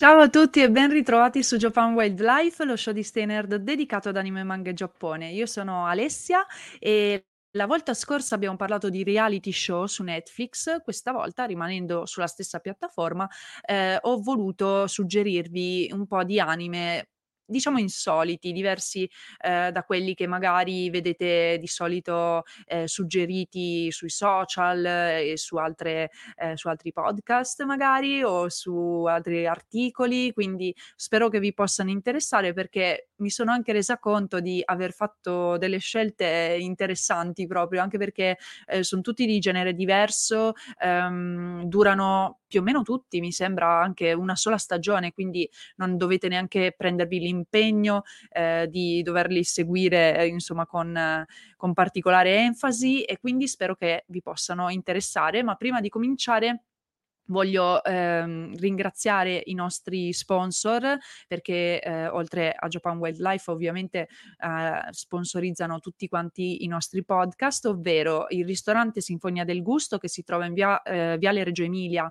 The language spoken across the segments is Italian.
Ciao a tutti e ben ritrovati su Japan Wildlife, lo show di Stay dedicato ad anime, manga e Giappone. Io sono Alessia e la volta scorsa abbiamo parlato di reality show su Netflix, questa volta rimanendo sulla stessa piattaforma eh, ho voluto suggerirvi un po' di anime diciamo insoliti, diversi eh, da quelli che magari vedete di solito eh, suggeriti sui social e su, altre, eh, su altri podcast magari o su altri articoli, quindi spero che vi possano interessare perché mi sono anche resa conto di aver fatto delle scelte interessanti proprio, anche perché eh, sono tutti di genere diverso, ehm, durano più o meno tutti, mi sembra anche una sola stagione, quindi non dovete neanche prendervi l'impegno eh, di doverli seguire eh, insomma con, con particolare enfasi e quindi spero che vi possano interessare. Ma prima di cominciare Voglio ehm, ringraziare i nostri sponsor perché eh, oltre a Japan Wildlife ovviamente eh, sponsorizzano tutti quanti i nostri podcast, ovvero il ristorante Sinfonia del Gusto che si trova in via, eh, Viale Reggio Emilia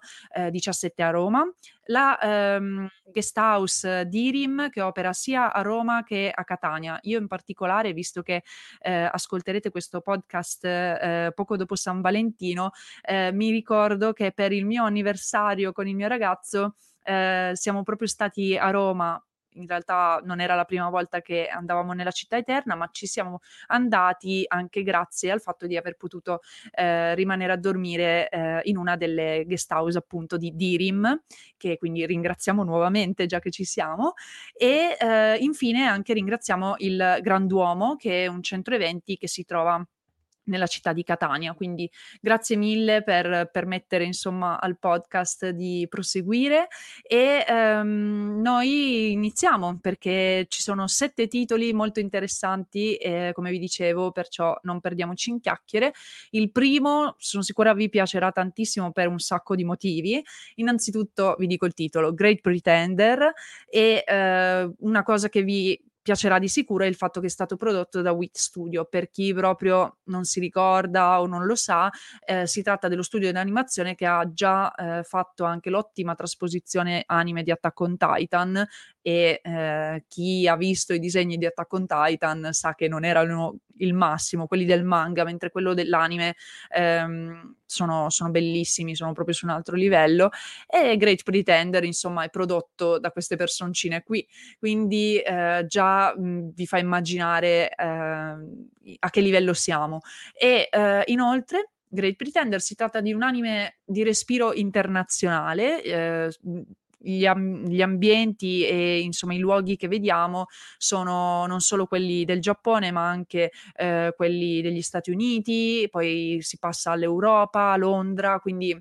17 eh, a Roma, la ehm, guest house Dirim che opera sia a Roma che a Catania. Io in particolare, visto che eh, ascolterete questo podcast eh, poco dopo San Valentino, eh, mi ricordo che per il mio anniversario con il mio ragazzo eh, siamo proprio stati a Roma in realtà non era la prima volta che andavamo nella città eterna, ma ci siamo andati anche grazie al fatto di aver potuto eh, rimanere a dormire eh, in una delle guest house appunto di Dirim, che quindi ringraziamo nuovamente già che ci siamo, e eh, infine anche ringraziamo il Granduomo, che è un centro eventi che si trova nella città di Catania. Quindi grazie mille per permettere insomma al podcast di proseguire e ehm, noi iniziamo perché ci sono sette titoli molto interessanti eh, come vi dicevo perciò non perdiamoci in chiacchiere. Il primo sono sicura vi piacerà tantissimo per un sacco di motivi. Innanzitutto vi dico il titolo Great Pretender e eh, una cosa che vi piacerà di sicuro è il fatto che è stato prodotto da Wit Studio. Per chi proprio non si ricorda o non lo sa, eh, si tratta dello studio di animazione che ha già eh, fatto anche l'ottima trasposizione anime di Attack on Titan e eh, chi ha visto i disegni di Attack on Titan sa che non erano il massimo, quelli del manga, mentre quello dell'anime ehm, sono, sono, bellissimi, sono proprio su un altro livello. E Great Pretender, insomma, è prodotto da queste personcine qui, quindi eh, già mh, vi fa immaginare eh, a che livello siamo. E eh, inoltre. Great Pretender si tratta di un anime di respiro internazionale, eh, gli, am- gli, ambienti e insomma i luoghi che vediamo sono non solo quelli del Giappone ma anche eh, quelli degli Stati Uniti, poi si passa all'Europa, Londra, quindi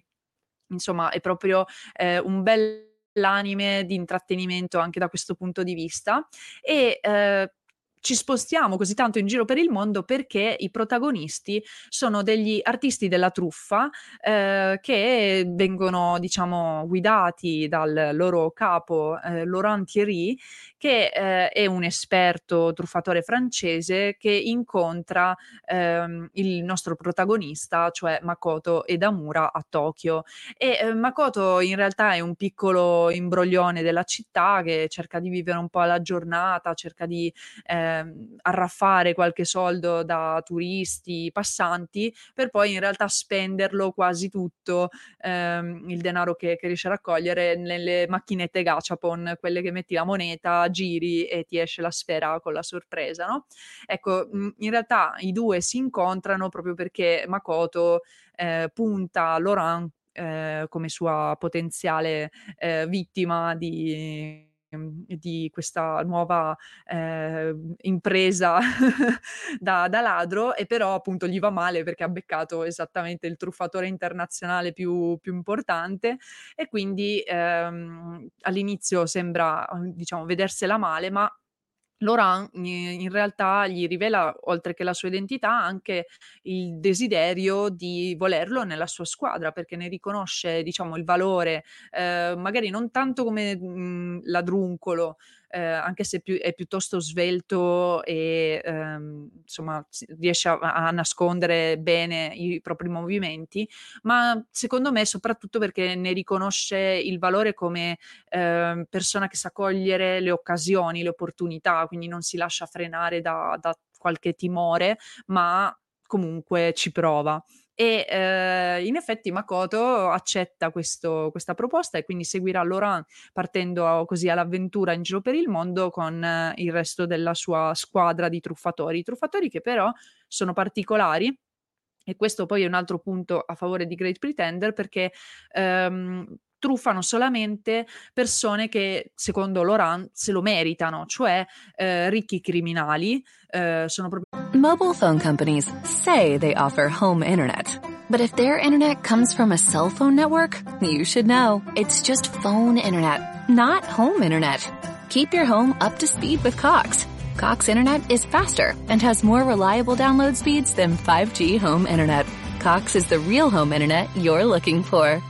insomma è proprio eh, un bel anime di intrattenimento anche da questo punto di vista. E eh, ci spostiamo così tanto in giro per il mondo perché i protagonisti sono degli artisti della truffa eh, che vengono, diciamo, guidati dal loro capo eh, Laurent Thierry, che eh, è un esperto truffatore francese che incontra ehm, il nostro protagonista, cioè Makoto Edamura a Tokyo. E eh, Makoto in realtà è un piccolo imbroglione della città che cerca di vivere un po' alla giornata, cerca di eh, Ehm, arraffare qualche soldo da turisti, passanti, per poi in realtà spenderlo quasi tutto ehm, il denaro che, che, riesce a raccogliere nelle macchinette gachapon, quelle che metti la moneta, giri e ti esce la sfera con la sorpresa, no? Ecco, in realtà i due si incontrano proprio perché Makoto eh, punta Laurent eh, come sua potenziale eh, vittima di mhmm, di questa nuova, ehm, impresa da da ladro e però appunto gli va male perché ha beccato esattamente il truffatore internazionale più più importante e quindi, ehm, all'inizio sembra, diciamo vedersela male, ma I in realtà gli rivela, oltre che la sua identità, anche il desiderio di volerlo nella sua squadra, perché ne riconosce, diciamo, il valore, ehm, magari non tanto come, mhmm, ladruncolo, ehm, anche se più è piuttosto svelto e, ehm, insomma riesce a a nascondere bene i propri movimenti, ma secondo me soprattutto perché ne riconosce il valore come, ehm, persona che sa cogliere le occasioni, le opportunità, quindi non si lascia frenare da da qualche timore, ma comunque ci prova. E, ehm, in effetti Makoto accetta questo questa proposta e quindi seguirà Laurent partendo così all'avventura in giro per il mondo con eh, il resto della sua squadra di truffatori. Truffatori che però sono particolari e questo poi è un altro punto a favore di Great Pretender perché, ehm, truffano solamente persone che secondo Laurent se lo meritano, cioè, ehm, ricchi criminali, ehm, sono proprio Mobile phone companies say they offer home internet. But if their internet comes from a cell phone network, you should know. It's just phone internet, not home internet. Keep your home up to speed with Cox. Cox internet is faster and has more reliable download speeds than 5G home internet. Cox is the real home internet you're looking for.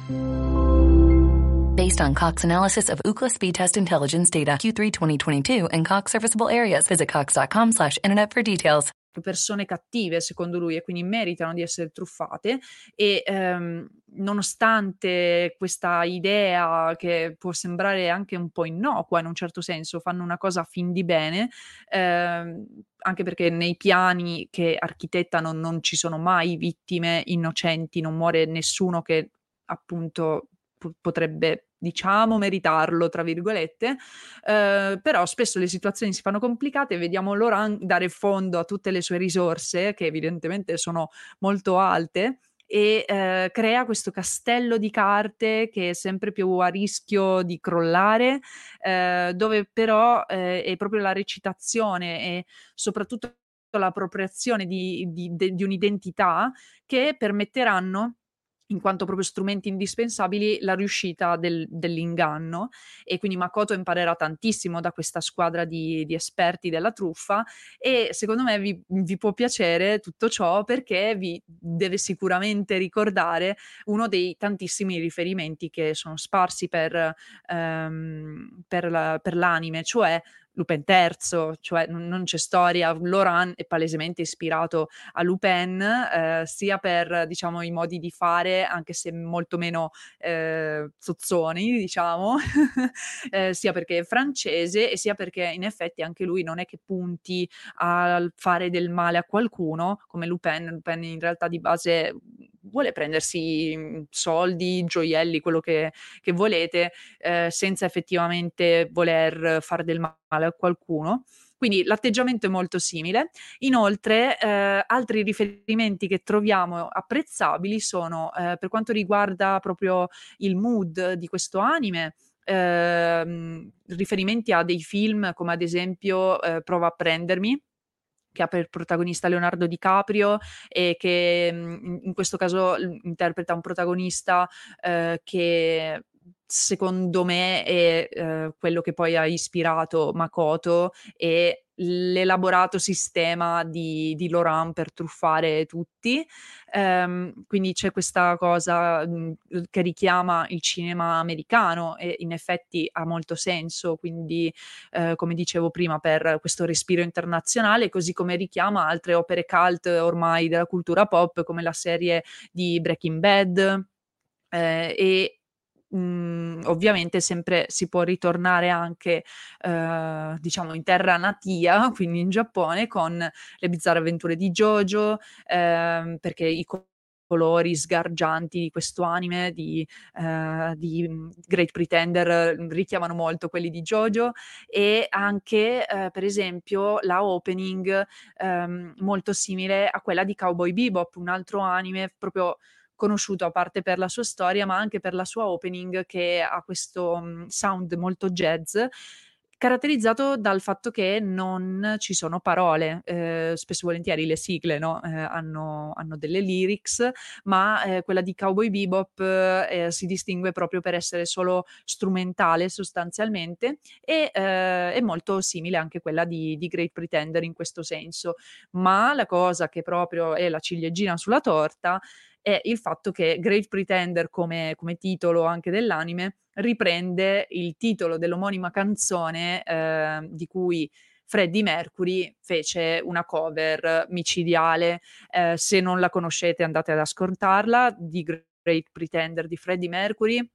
Based on Cox analysis of Ookla speed test intelligence data Q3 2022 and Cox serviceable areas, visit cox.com slash internet for details. persone cattive secondo lui e quindi meritano di essere truffate e ehm, nonostante questa idea che può sembrare anche un po' innocua in un certo senso, fanno una cosa a fin di bene, ehm, anche perché nei piani che architettano non ci sono mai vittime innocenti, non muore nessuno che appunto potrebbe diciamo meritarlo tra virgolette, ehm, però spesso le situazioni si fanno complicate vediamo Laurent dare fondo a tutte le sue risorse, che evidentemente sono molto alte, e ehm, crea questo castello di carte che è sempre più a rischio di crollare, ehm, dove però, ehm, è proprio la recitazione e soprattutto l'appropriazione di di de di un'identità che permetteranno in quanto proprio strumenti indispensabili, la riuscita del dell'inganno. E quindi Makoto imparerà tantissimo da questa squadra di di esperti della truffa e secondo me vi vi può piacere tutto ciò perché vi deve sicuramente ricordare uno dei tantissimi riferimenti che sono sparsi per ehm, per la per l'anime, cioè Lupin III, cioè non non c'è storia. Laurent è palesemente ispirato a Lupin, ehm, sia per diciamo i modi di fare, anche se molto meno, ehm, zozzoni diciamo, ehm, sia perché è francese e sia perché in effetti anche lui non è che punti al fare del male a qualcuno come Lupin. Lupin in realtà di base, vuole prendersi, mhmm, soldi, gioielli, quello che che volete, ehm, senza effettivamente voler fare del male a qualcuno. Quindi l'atteggiamento è molto simile. Inoltre, ehm, altri riferimenti che troviamo apprezzabili sono, ehm, per quanto riguarda proprio il mood di questo anime, ehm, riferimenti a dei film come ad esempio, ehm, Prova a prendermi che ha per protagonista Leonardo DiCaprio e che, mhmm, in questo caso interpreta un protagonista, ehm, che secondo me è, ehm, quello che poi ha ispirato Makoto e l'elaborato sistema di di Laurent per truffare tutti. Ehm, quindi c'è questa cosa, mhmm, che richiama il cinema americano e in effetti ha molto senso, quindi, ehm, come dicevo prima, per questo respiro internazionale, così come richiama altre opere cult ormai della cultura pop, come la serie di Breaking Bad, ehm, e Mhmm, ovviamente sempre si può ritornare anche, uhm, diciamo in terra natia, quindi in Giappone, con le bizzarre avventure di JoJo, ehm, perché i colori sgargianti di questo anime di ehm, di, mhmm, Great Pretender richiamano molto quelli di JoJo e anche, ehm, per esempio la opening, ehm, molto simile a quella di Cowboy Bebop, un altro anime proprio conosciuto a parte per la sua storia, ma anche per la sua opening che ha questo, mhmm, sound molto jazz caratterizzato dal fatto che non ci sono parole. Ehm, spesso e volentieri le sigle, no, ehm, hanno hanno delle lyrics, ma, ehm, quella di Cowboy Bebop, ehm, si distingue proprio per essere solo strumentale sostanzialmente e, ehm, è molto simile anche quella di di Great Pretender in questo senso. Ma la cosa che proprio è la ciliegina sulla torta è il fatto che Great Pretender come come titolo anche dell'anime, riprende il titolo dell'omonima canzone, ehm, di cui Freddie Mercury fece una cover micidiale. Ehm, se non la conoscete andate ad ascoltarla, di Great Pretender di Freddie Mercury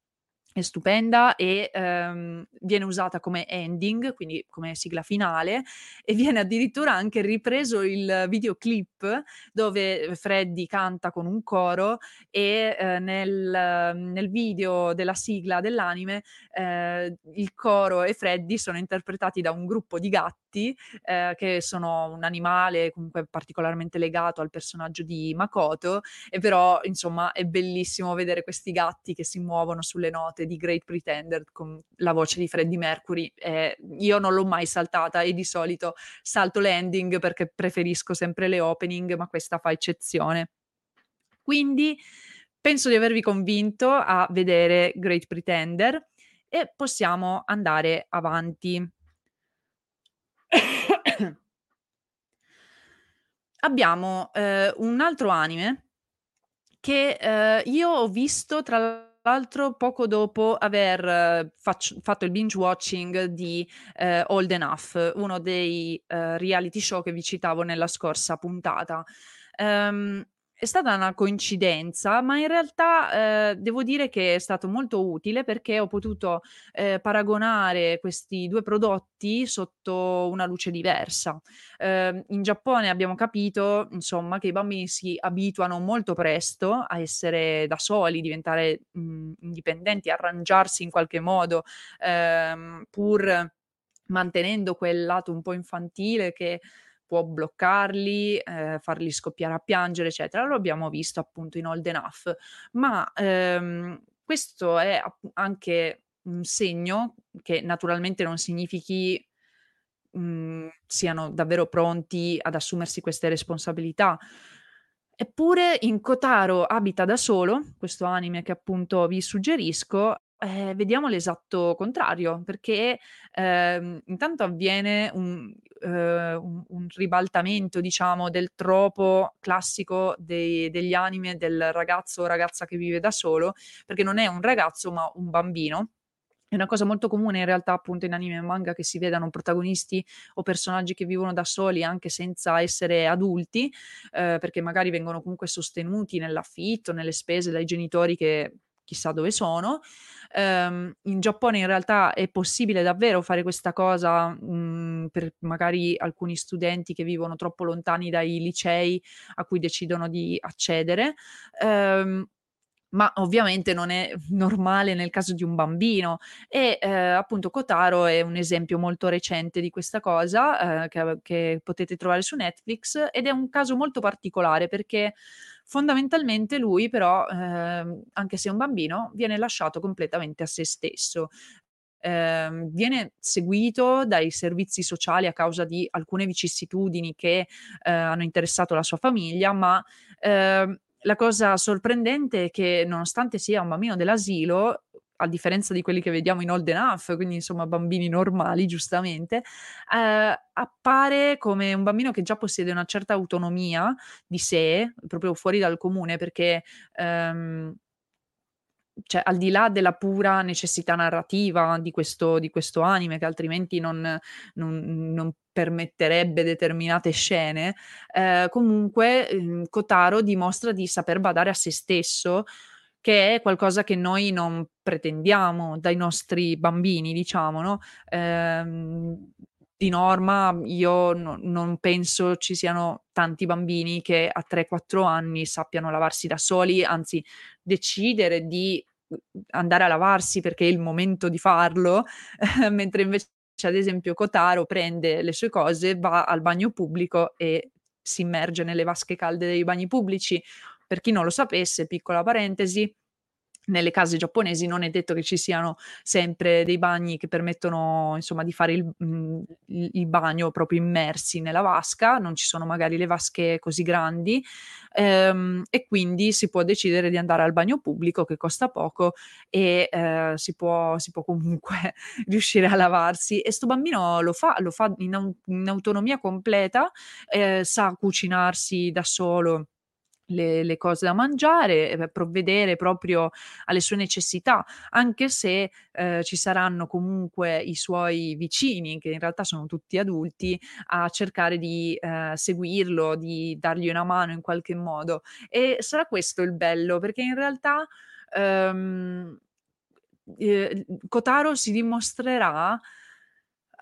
è stupenda e, ehm, viene usata come ending, quindi come sigla finale, e viene addirittura anche ripreso il videoclip dove Freddie canta con un coro e, ehm, nel nel video della sigla dell'anime, ehm, il coro e Freddie sono interpretati da un gruppo di gatti, ehm, che sono un animale comunque particolarmente legato al personaggio di Makoto, e però insomma è bellissimo vedere questi gatti che si muovono sulle note di Great Pretender con la voce di Freddie Mercury. Eh, io non l'ho mai saltata e di solito salto l'ending perché preferisco sempre le opening, ma questa fa eccezione. Quindi penso di avervi convinto a vedere Great Pretender e possiamo andare avanti. Abbiamo, ehm, un altro anime che, ehm, io ho visto tra l'altro poco dopo aver facc fatto il binge watching di, ehm, Old Enough, uno dei, ehm, reality show che vi citavo nella scorsa puntata. Ehm, è stata una coincidenza, ma in realtà, ehm, devo dire che è stato molto utile perché ho potuto, ehm, paragonare questi 2 prodotti sotto una luce diversa. Ehm, in Giappone abbiamo capito, insomma, che i bambini si abituano molto presto a essere da soli, diventare, mhmm, indipendenti, arrangiarsi in qualche modo, ehm, pur mantenendo quel lato un po' infantile che può bloccarli, ehm, farli scoppiare a piangere, eccetera. Lo abbiamo visto appunto in Old Enough, ma, ehm, questo è anche un segno che naturalmente non significhi, mhmm, siano davvero pronti ad assumersi queste responsabilità. Eppure in Kotaro Abita da solo, questo anime che appunto vi suggerisco, ehm, vediamo l'esatto contrario, perché, ehm, intanto avviene un ehm, un ribaltamento diciamo del tropo classico dei degli anime del ragazzo o ragazza che vive da solo, perché non è un ragazzo ma un bambino. È una cosa molto comune in realtà appunto in anime e manga che si vedano protagonisti o personaggi che vivono da soli anche senza essere adulti, ehm, perché magari vengono comunque sostenuti nell'affitto, nelle spese dai genitori che chissà dove sono. Ehm, in Giappone in realtà è possibile davvero fare questa cosa, mhmm, per magari alcuni studenti che vivono troppo lontani dai licei a cui decidono di accedere. Ehm, ma ovviamente non è normale nel caso di un bambino e, ehm, appunto Kotaro è un esempio molto recente di questa cosa, ehm, che che potete trovare su Netflix ed è un caso molto particolare perché fondamentalmente lui però, ehm, anche se è un bambino, viene lasciato completamente a se stesso. Ehm, viene seguito dai servizi sociali a causa di alcune vicissitudini che, ehm, hanno interessato la sua famiglia, ma, ehm, la cosa sorprendente è che nonostante sia un bambino dell'asilo, a differenza di quelli che vediamo in Old Enough, quindi insomma bambini normali giustamente, ehm, appare come un bambino che già possiede una certa autonomia di sé, proprio fuori dal comune perché, ehm cioè al di là della pura necessità narrativa di questo di questo anime che altrimenti non non non permetterebbe determinate scene, ehm, comunque, ehm, Kotaro dimostra di saper badare a se stesso, che è qualcosa che noi non pretendiamo dai nostri bambini, diciamo, no, ehm, di norma io no non penso ci siano tanti bambini che a 3, 4 anni sappiano lavarsi da soli, anzi decidere di, mhmm, andare a lavarsi perché è il momento di farlo, mentre invece ad esempio Kotaro prende le sue cose, va al bagno pubblico e si immerge nelle vasche calde dei bagni pubblici. Per chi non lo sapesse, piccola parentesi nelle case giapponesi non è detto che ci siano sempre dei bagni che permettono insomma di fare il, mhmm, il bagno proprio immersi nella vasca, non ci sono magari le vasche così grandi ehm, e quindi si può decidere di andare al bagno pubblico che costa poco e eh, si, può, si può comunque riuscire a lavarsi. E sto bambino lo fa, lo fa in, in autonomia completa, eh, sa cucinarsi da solo le, le cose da mangiare, eh, provvedere proprio alle sue necessità, anche se eh, ci saranno comunque i suoi vicini, che in realtà sono tutti adulti, a cercare di eh, seguirlo, di dargli una mano in qualche modo. E sarà questo il bello, perché in realtà ehm, eh, Kotaro si dimostrerà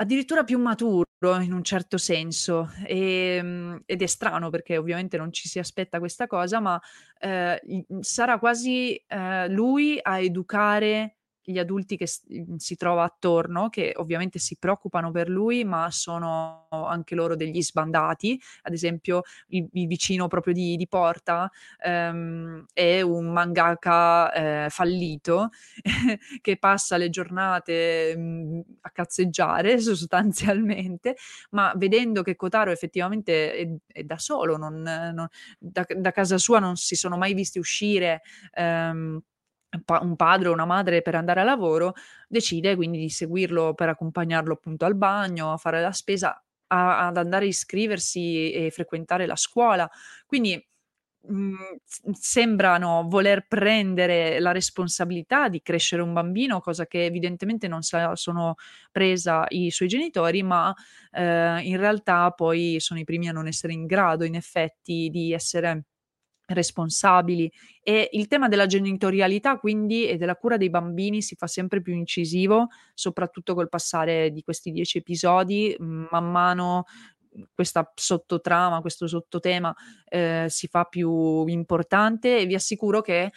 addirittura più maturo in un certo senso, ehm, ed è strano perché ovviamente non ci si aspetta questa cosa, ma, ehm, sarà quasi, ehm, lui a educare gli adulti che mhmm, si trova attorno, che ovviamente si preoccupano per lui, ma sono anche loro degli sbandati. Ad esempio il il vicino proprio di di porta, ehm, è un mangaka, ehm, fallito che passa le giornate, mhmm, a cazzeggiare sostanzialmente, ma vedendo che Kotaro effettivamente è è da solo, non non da da casa sua non si sono mai visti uscire, ehm un padre o una madre per andare a lavoro, decide quindi di seguirlo per accompagnarlo appunto al bagno, a fare la spesa, a ad andare a iscriversi e frequentare la scuola. Quindi, mhmm, s sembrano voler prendere la responsabilità di crescere un bambino, cosa che evidentemente non se la sono presa i suoi genitori, ma, ehm, in realtà poi sono i primi a non essere in grado in effetti di essere responsabili. E il tema della genitorialità quindi e della cura dei bambini si fa sempre più incisivo, soprattutto col passare di questi 10 episodi, man mano, questa sottotrama, questo sottotema, ehm, si fa più importante e vi assicuro che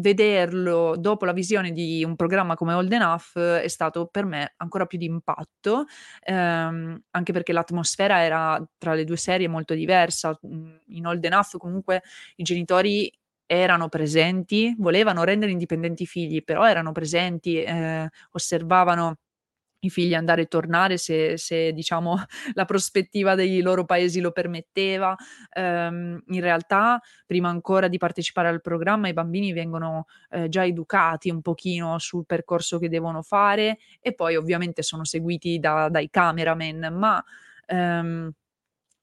vederlo dopo la visione di un programma come Old Enough è stato per me ancora più di impatto, ehm, anche perché l'atmosfera era tra le 2 serie molto diversa. Mhmm, in Old Enough comunque i genitori erano presenti, volevano rendere indipendenti i figli, però erano presenti, ehm, osservavano i figli andare e tornare se se diciamo la prospettiva dei loro paesi lo permetteva. Ehm, in realtà prima ancora di partecipare al programma i bambini vengono, ehm, già educati un pochino sul percorso che devono fare e poi ovviamente sono seguiti da dai cameraman, ma, ehm,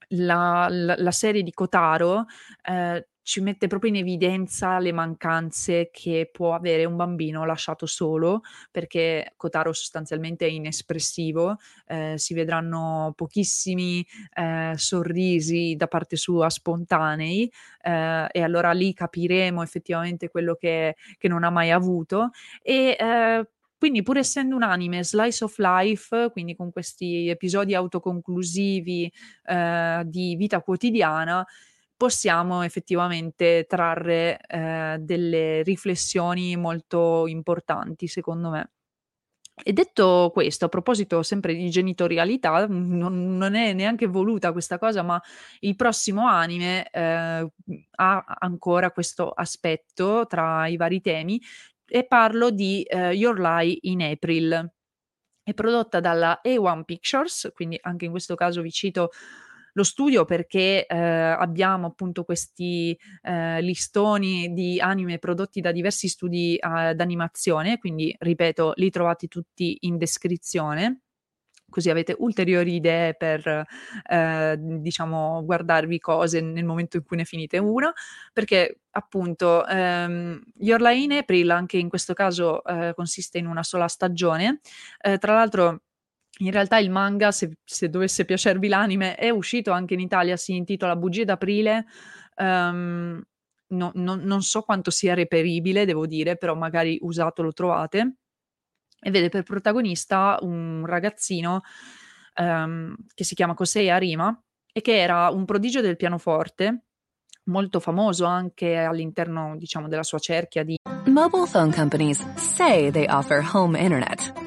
la la la serie di Kotaro, ehm, ci mette proprio in evidenza le mancanze che può avere un bambino lasciato solo, perché Kotaro sostanzialmente è inespressivo, ehm, si vedranno pochissimi, ehm, sorrisi da parte sua spontanei, ehm, e allora lì capiremo effettivamente quello che che non ha mai avuto. E, ehm, quindi pur essendo un anime slice of life, quindi con questi episodi autoconclusivi, ehm, di vita quotidiana, possiamo effettivamente trarre, ehm, delle riflessioni molto importanti secondo me. E detto questo, a proposito sempre di genitorialità, non non è neanche voluta questa cosa, ma il prossimo anime, ehm, ha ancora questo aspetto tra i vari temi e parlo di, ehm, Your Lie in April. È prodotta dalla A1 Pictures, quindi anche in questo caso vi cito lo studio perché, ehm, abbiamo appunto questi, ehm, listoni di anime prodotti da diversi studi, uhm, d'animazione, quindi ripeto, li trovate tutti in descrizione, così avete ulteriori idee per, ehm, diciamo guardarvi cose nel momento in cui ne finite una, perché appunto, ehm, Your Lie in April anche in questo caso, ehm, consiste in una sola stagione. Ehm, tra l'altro in realtà il manga, se se dovesse piacervi l'anime, è uscito anche in Italia, si intitola Bugie d'aprile, ehm, no non non so quanto sia reperibile, devo dire, però magari usato lo trovate, e vede per protagonista un ragazzino, ehm, che si chiama Kosei Arima e che era un prodigio del pianoforte, molto famoso anche all'interno, diciamo, della sua cerchia di Mobile phone companies say they offer home internet.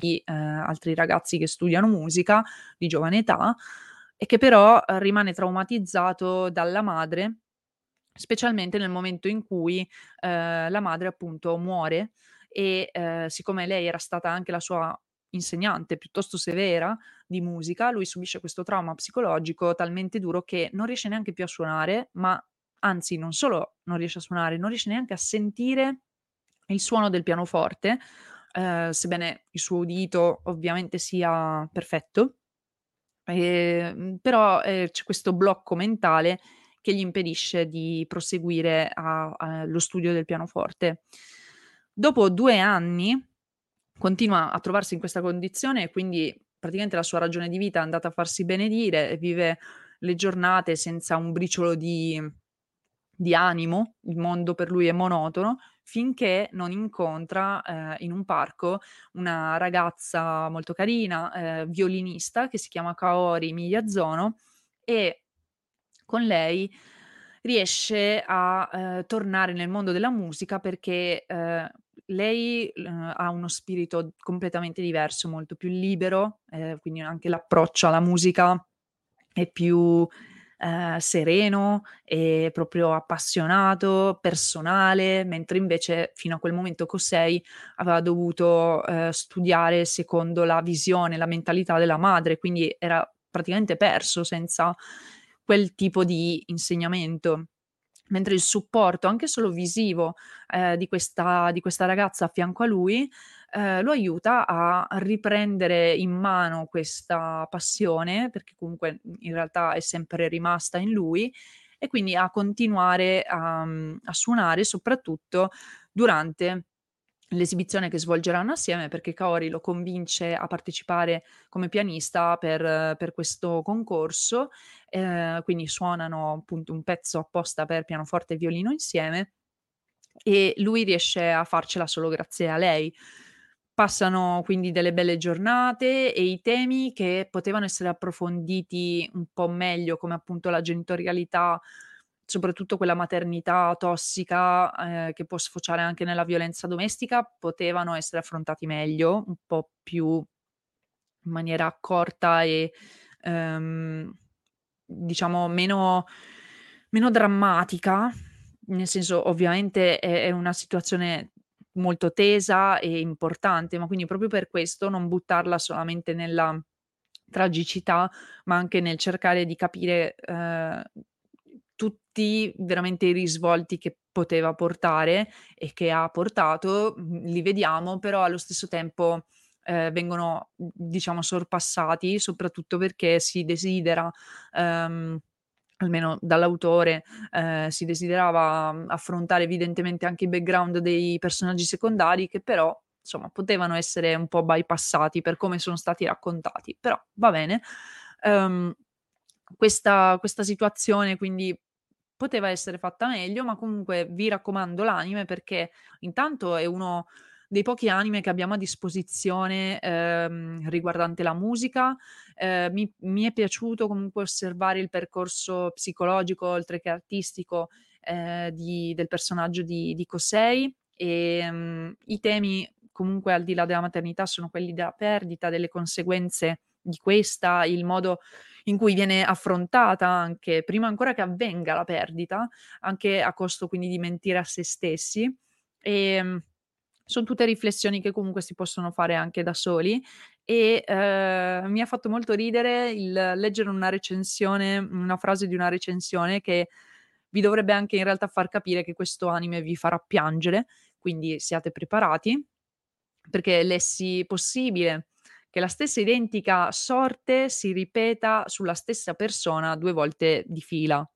Di, eh, altri ragazzi che studiano musica di giovane età e che però eh, rimane traumatizzato dalla madre, specialmente nel momento in cui eh, la madre appunto muore e eh, siccome lei era stata anche la sua insegnante piuttosto severa di musica, lui subisce questo trauma psicologico talmente duro che non riesce neanche più a suonare, ma anzi non solo non riesce a suonare, non riesce neanche a sentire il suono del pianoforte, eh, sebbene il suo udito ovviamente sia perfetto, eh, però eh, c'è questo blocco mentale che gli impedisce di proseguire allo studio del pianoforte. Dopo due anni continua a trovarsi in questa condizione e quindi praticamente la sua ragione di vita è andata a farsi benedire vive le giornate senza un briciolo di, di animo, il mondo per lui è monotono, finché non incontra eh, in un parco una ragazza molto carina, eh, violinista, che si chiama Kaori Miyazono e con lei riesce a eh, tornare nel mondo della musica perché eh, lei uh, ha uno spirito completamente diverso, molto più libero, eh, quindi anche l'approccio alla musica è più eh, sereno e proprio appassionato, personale, mentre invece fino a quel momento Kosei aveva dovuto eh, studiare secondo la visione, la mentalità della madre, quindi era praticamente perso senza quel tipo di insegnamento mentre il supporto, anche solo visivo, ehm, di questa di questa ragazza a fianco a lui, ehm, lo aiuta a riprendere in mano questa passione, perché comunque, mhmm, in realtà è sempre rimasta in lui, e quindi a continuare a mhmm, a suonare, soprattutto durante l'esibizione che svolgeranno assieme, perché Kaori lo convince a partecipare come pianista per per questo concorso, ehm, quindi suonano appunto un pezzo apposta per pianoforte e violino insieme e lui riesce a farcela solo grazie a lei. Passano quindi delle belle giornate e i temi che potevano essere approfonditi un po' meglio, come appunto la genitorialità soprattutto quella maternità tossica, ehm, che può sfociare anche nella violenza domestica, potevano essere affrontati meglio, un po' più in maniera accorta e, ehm, diciamo meno meno drammatica, nel senso ovviamente è è una situazione molto tesa e importante, ma quindi proprio per questo non buttarla solamente nella tragicità, ma anche nel cercare di capire, ehm tutti veramente i risvolti che poteva portare e che ha portato, mhmm, li vediamo, però allo stesso tempo, ehm, vengono, mhmm, diciamo sorpassati, soprattutto perché si desidera, ehm, almeno dall'autore, ehm, si desiderava, mhmm, affrontare evidentemente anche i background dei personaggi secondari che però, insomma, potevano essere un po' bypassati per come sono stati raccontati, però va bene. Ehm, questa questa situazione quindi poteva essere fatta meglio, ma comunque vi raccomando l'anime perché intanto è uno dei pochi anime che abbiamo a disposizione ehm, riguardante la musica. Eh, mi, mi, è piaciuto comunque osservare il percorso psicologico oltre che artistico eh, di, del personaggio di, di Kosei e um, i temi comunque al di là della maternità sono quelli della perdita, delle conseguenze di questa, il modo in cui viene affrontata anche prima ancora che avvenga la perdita, anche a costo quindi di mentire a se stessi. E ehm, sono tutte riflessioni che comunque si possono fare anche da soli e eh, mi ha fatto molto ridere il leggere una recensione, una frase di una recensione che vi dovrebbe anche in realtà far capire che questo anime vi farà piangere, quindi siate preparati, perché lessi possibile che la stessa identica sorte si ripeta sulla stessa persona due volte di fila.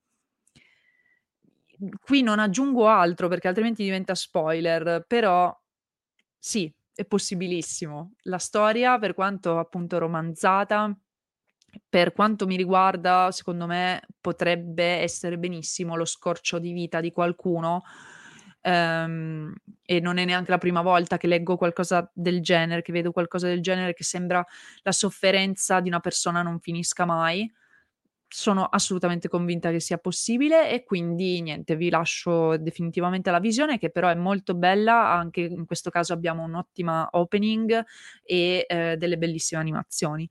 Qui non aggiungo altro perché altrimenti diventa spoiler, però sì, è possibilissimo. La storia, per quanto appunto romanzata, per quanto mi riguarda, secondo me potrebbe essere benissimo lo scorcio di vita di qualcuno ehm, e non è neanche la prima volta che leggo qualcosa del genere, che vedo qualcosa del genere, che sembra la sofferenza di una persona non finisca mai. Sono assolutamente convinta che sia possibile e quindi niente, vi lascio definitivamente la visione che però è molto bella, anche in questo caso abbiamo un'ottima opening e, ehm, delle bellissime animazioni.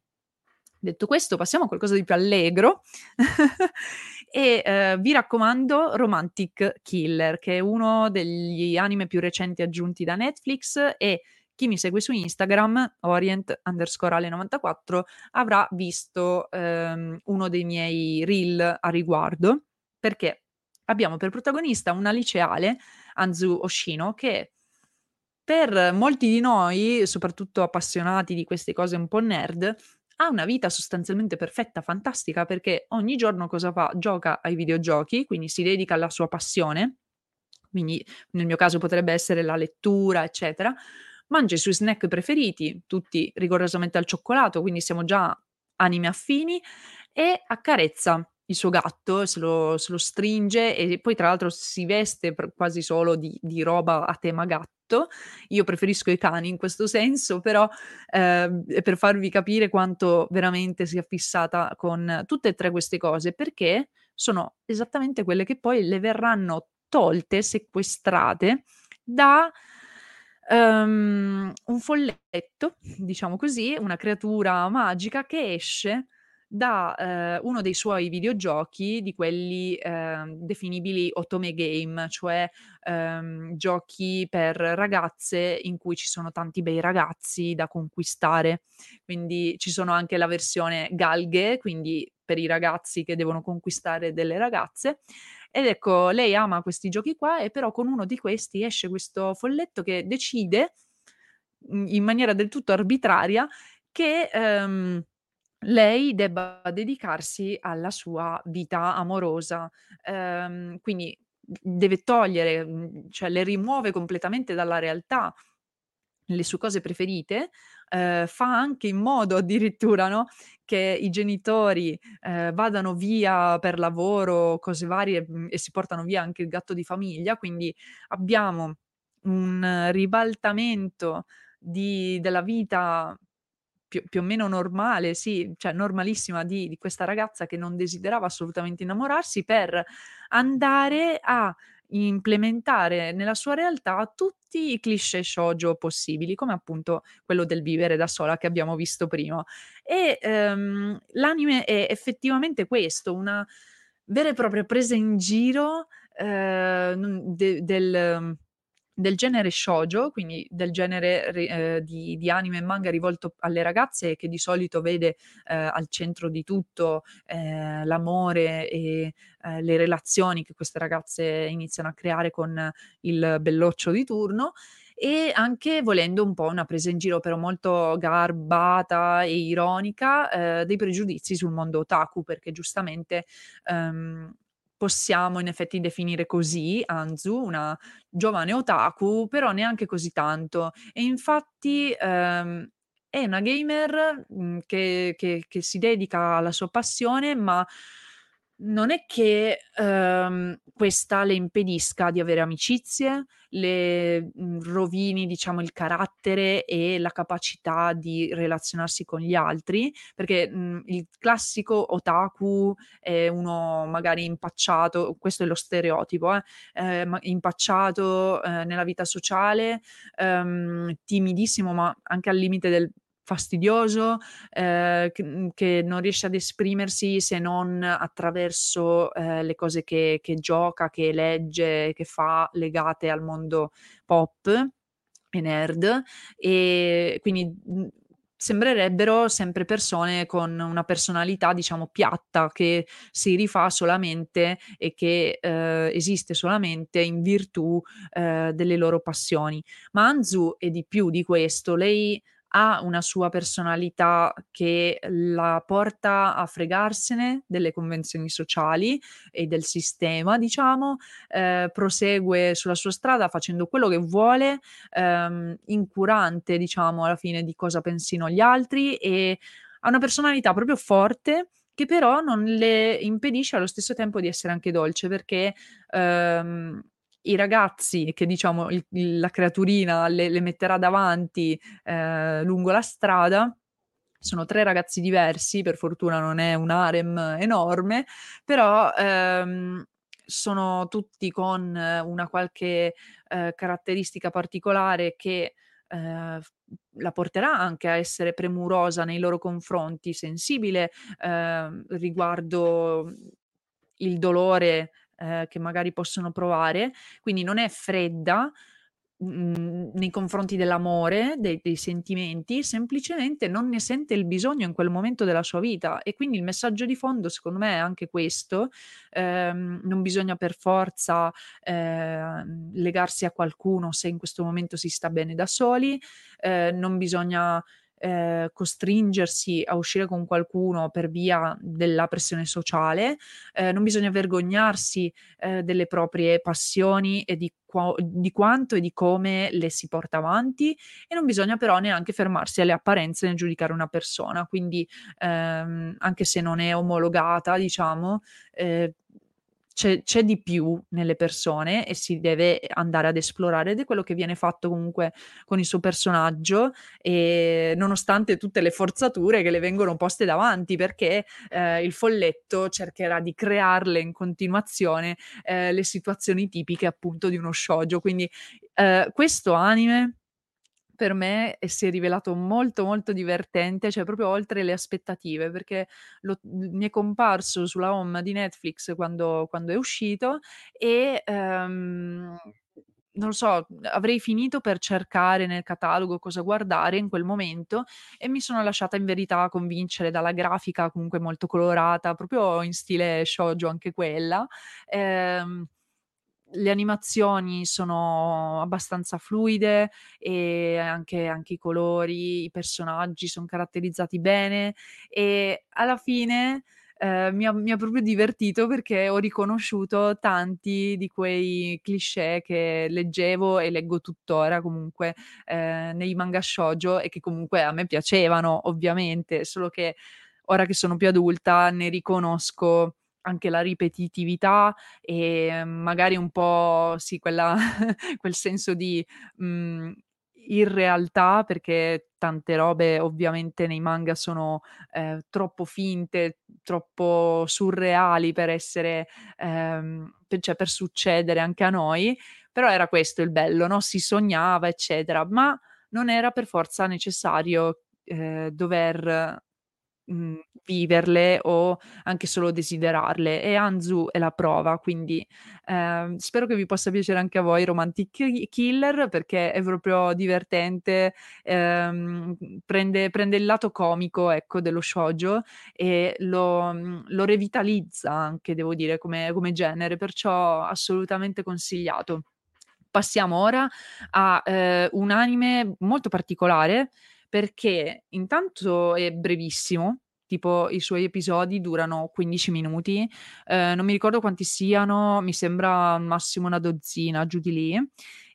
Detto questo, passiamo a qualcosa di più allegro e, ehm, vi raccomando Romantic Killer, che è uno degli anime più recenti aggiunti da Netflix e chi mi segue su Instagram, orient_ale94, avrà visto, ehm, uno dei miei reel a riguardo, perché abbiamo per protagonista una liceale, Anzu Oshino, che per molti di noi, soprattutto appassionati di queste cose un po' nerd, ha una vita sostanzialmente perfetta, fantastica, perché ogni giorno cosa fa? Gioca ai videogiochi, quindi si dedica alla sua passione, quindi nel mio caso potrebbe essere la lettura, eccetera. Mangia i suoi snack preferiti, tutti rigorosamente al cioccolato, quindi siamo già anime affini, e accarezza il suo gatto, se lo, se lo stringe e poi tra l'altro si veste quasi solo di, di roba a tema gatto io preferisco i cani in questo senso, però eh, per farvi capire quanto veramente sia fissata con tutte e tre queste cose, perché sono esattamente quelle che poi le verranno tolte, sequestrate da um, un folletto, diciamo così, una creatura magica che esce da, ehm, uno dei suoi videogiochi di quelli, ehm, definibili otome game, cioè, ehm, giochi per ragazze in cui ci sono tanti bei ragazzi da conquistare. Quindi ci sono anche la versione galghe, quindi per i ragazzi che devono conquistare delle ragazze. Ed ecco, lei ama questi giochi qua e però con uno di questi esce questo folletto che decide, in maniera del tutto arbitraria che, ehm lei debba dedicarsi alla sua vita amorosa. Ehm, quindi deve togliere, mhmm, cioè le rimuove completamente dalla realtà le sue cose preferite, ehm, fa anche in modo addirittura, no, che i genitori, ehm, vadano via per lavoro, cose varie, mhmm, e si portano via anche il gatto di famiglia, quindi abbiamo un ribaltamento di della vita più più o meno normale, sì, cioè normalissima di di questa ragazza che non desiderava assolutamente innamorarsi, per andare a implementare nella sua realtà tutti i cliché shoujo possibili, come appunto quello del vivere da sola che abbiamo visto prima. E, ehm, l'anime è effettivamente questo, una vera e propria presa in giro, ehm, de del del genere shoujo, quindi del genere ehm, di di anime e manga rivolto alle ragazze che di solito vede, ehm, al centro di tutto, ehm, l'amore e, ehm, le relazioni che queste ragazze iniziano a creare con il belloccio di turno, e anche volendo un po' una presa in giro però molto garbata e ironica, ehm, dei pregiudizi sul mondo otaku, perché giustamente, ehm possiamo in effetti definire così Anzu, una giovane otaku, però neanche così tanto. E infatti, ehm, è una gamer, mhmm, che che che si dedica alla sua passione, ma non è che, ehm, questa le impedisca di avere amicizie, le, mhmm, rovini diciamo il carattere e la capacità di relazionarsi con gli altri, perché, mhmm, il classico otaku è uno magari impacciato, questo è lo stereotipo eh, ma impacciato, ehm, nella vita sociale, ehm, timidissimo, ma anche al limite del fastidioso, che mhmm, che non riesce ad esprimersi se non attraverso, ehm, le cose che che gioca, che legge, che fa legate al mondo pop e nerd. E quindi, mhmm, sembrerebbero sempre persone con una personalità, diciamo, piatta, che si rifà solamente e che, ehm, esiste solamente in virtù, ehm, delle loro passioni. Ma Anzu è di più di questo. Lei ha una sua personalità che la porta a fregarsene delle convenzioni sociali e del sistema, diciamo, ehm, prosegue sulla sua strada facendo quello che vuole, ehm, incurante, diciamo, alla fine di cosa pensino gli altri e ha una personalità proprio forte che però non le impedisce allo stesso tempo di essere anche dolce perché, ehm, i ragazzi che diciamo il il la creaturina le le metterà davanti, ehm, lungo la strada sono 3 ragazzi diversi, per fortuna non è un harem enorme, però, ehm, sono tutti con una qualche, ehm, caratteristica particolare che, f la porterà anche a essere premurosa nei loro confronti, sensibile, ehm, riguardo il dolore, ehm, che magari possono provare, quindi non è fredda, mhmm, nei confronti dell'amore, dei dei sentimenti, semplicemente non ne sente il bisogno in quel momento della sua vita. E quindi il messaggio di fondo secondo me è anche questo, ehm, non bisogna per forza, ehm, legarsi a qualcuno se in questo momento si sta bene da soli, ehm, non bisogna, ehm, costringersi a uscire con qualcuno per via della pressione sociale, ehm, non bisogna vergognarsi, ehm, delle proprie passioni e di qua di quanto e di come le si porta avanti e non bisogna però neanche fermarsi alle apparenze nel giudicare una persona. Quindi, ehm, anche se non è omologata diciamo, ehm, c'è c'è di più nelle persone e si deve andare ad esplorare ed è quello che viene fatto comunque con il suo personaggio, ehm, nonostante tutte le forzature che le vengono poste davanti, perché, ehm, il folletto cercherà di crearle in continuazione, ehm, le situazioni tipiche appunto di uno shoujo. Quindi, ehm, questo anime per me, ehm, si è rivelato molto, molto divertente, cioè proprio oltre le aspettative, perché lo m mi è comparso sulla home di Netflix quando quando è uscito e, ehm, non lo so, avrei finito per cercare nel catalogo cosa guardare in quel momento e mi sono lasciata in verità convincere dalla grafica comunque molto colorata, proprio in stile shoujo anche quella. Ehm, le animazioni sono abbastanza fluide e anche anche i colori, i personaggi son caratterizzati bene e alla fine, ehm, mi ha mi ha proprio divertito perché ho riconosciuto tanti di quei cliché che leggevo e leggo tuttora comunque, ehm, nei manga shoujo e che comunque a me piacevano ovviamente, solo che ora che sono più adulta ne riconosco anche la ripetitività e magari un po' sì, quella quel senso di, mhmm, irrealtà, perché tante robe ovviamente nei manga sono, ehm, troppo finte, troppo surreali per essere ehm, pe cioè per succedere anche a noi, però era questo il bello, no, si sognava eccetera, ma non era per forza necessario, ehm, dover Mhmm, viverle o anche solo desiderarle e Hanzu è la prova, quindi, ehm, spero che vi possa piacere anche a voi Romantic Ki Killer perché è proprio divertente, ehm, prende prende il lato comico, ecco, dello shoujo e lo mhmm, lo revitalizza anche devo dire come come genere, perciò assolutamente consigliato. Passiamo ora a, ehm, un anime molto particolare perché intanto è brevissimo, tipo i suoi episodi durano 15 minuti, ehm, non mi ricordo quanti siano, mi sembra al massimo una dozzina, giù di lì.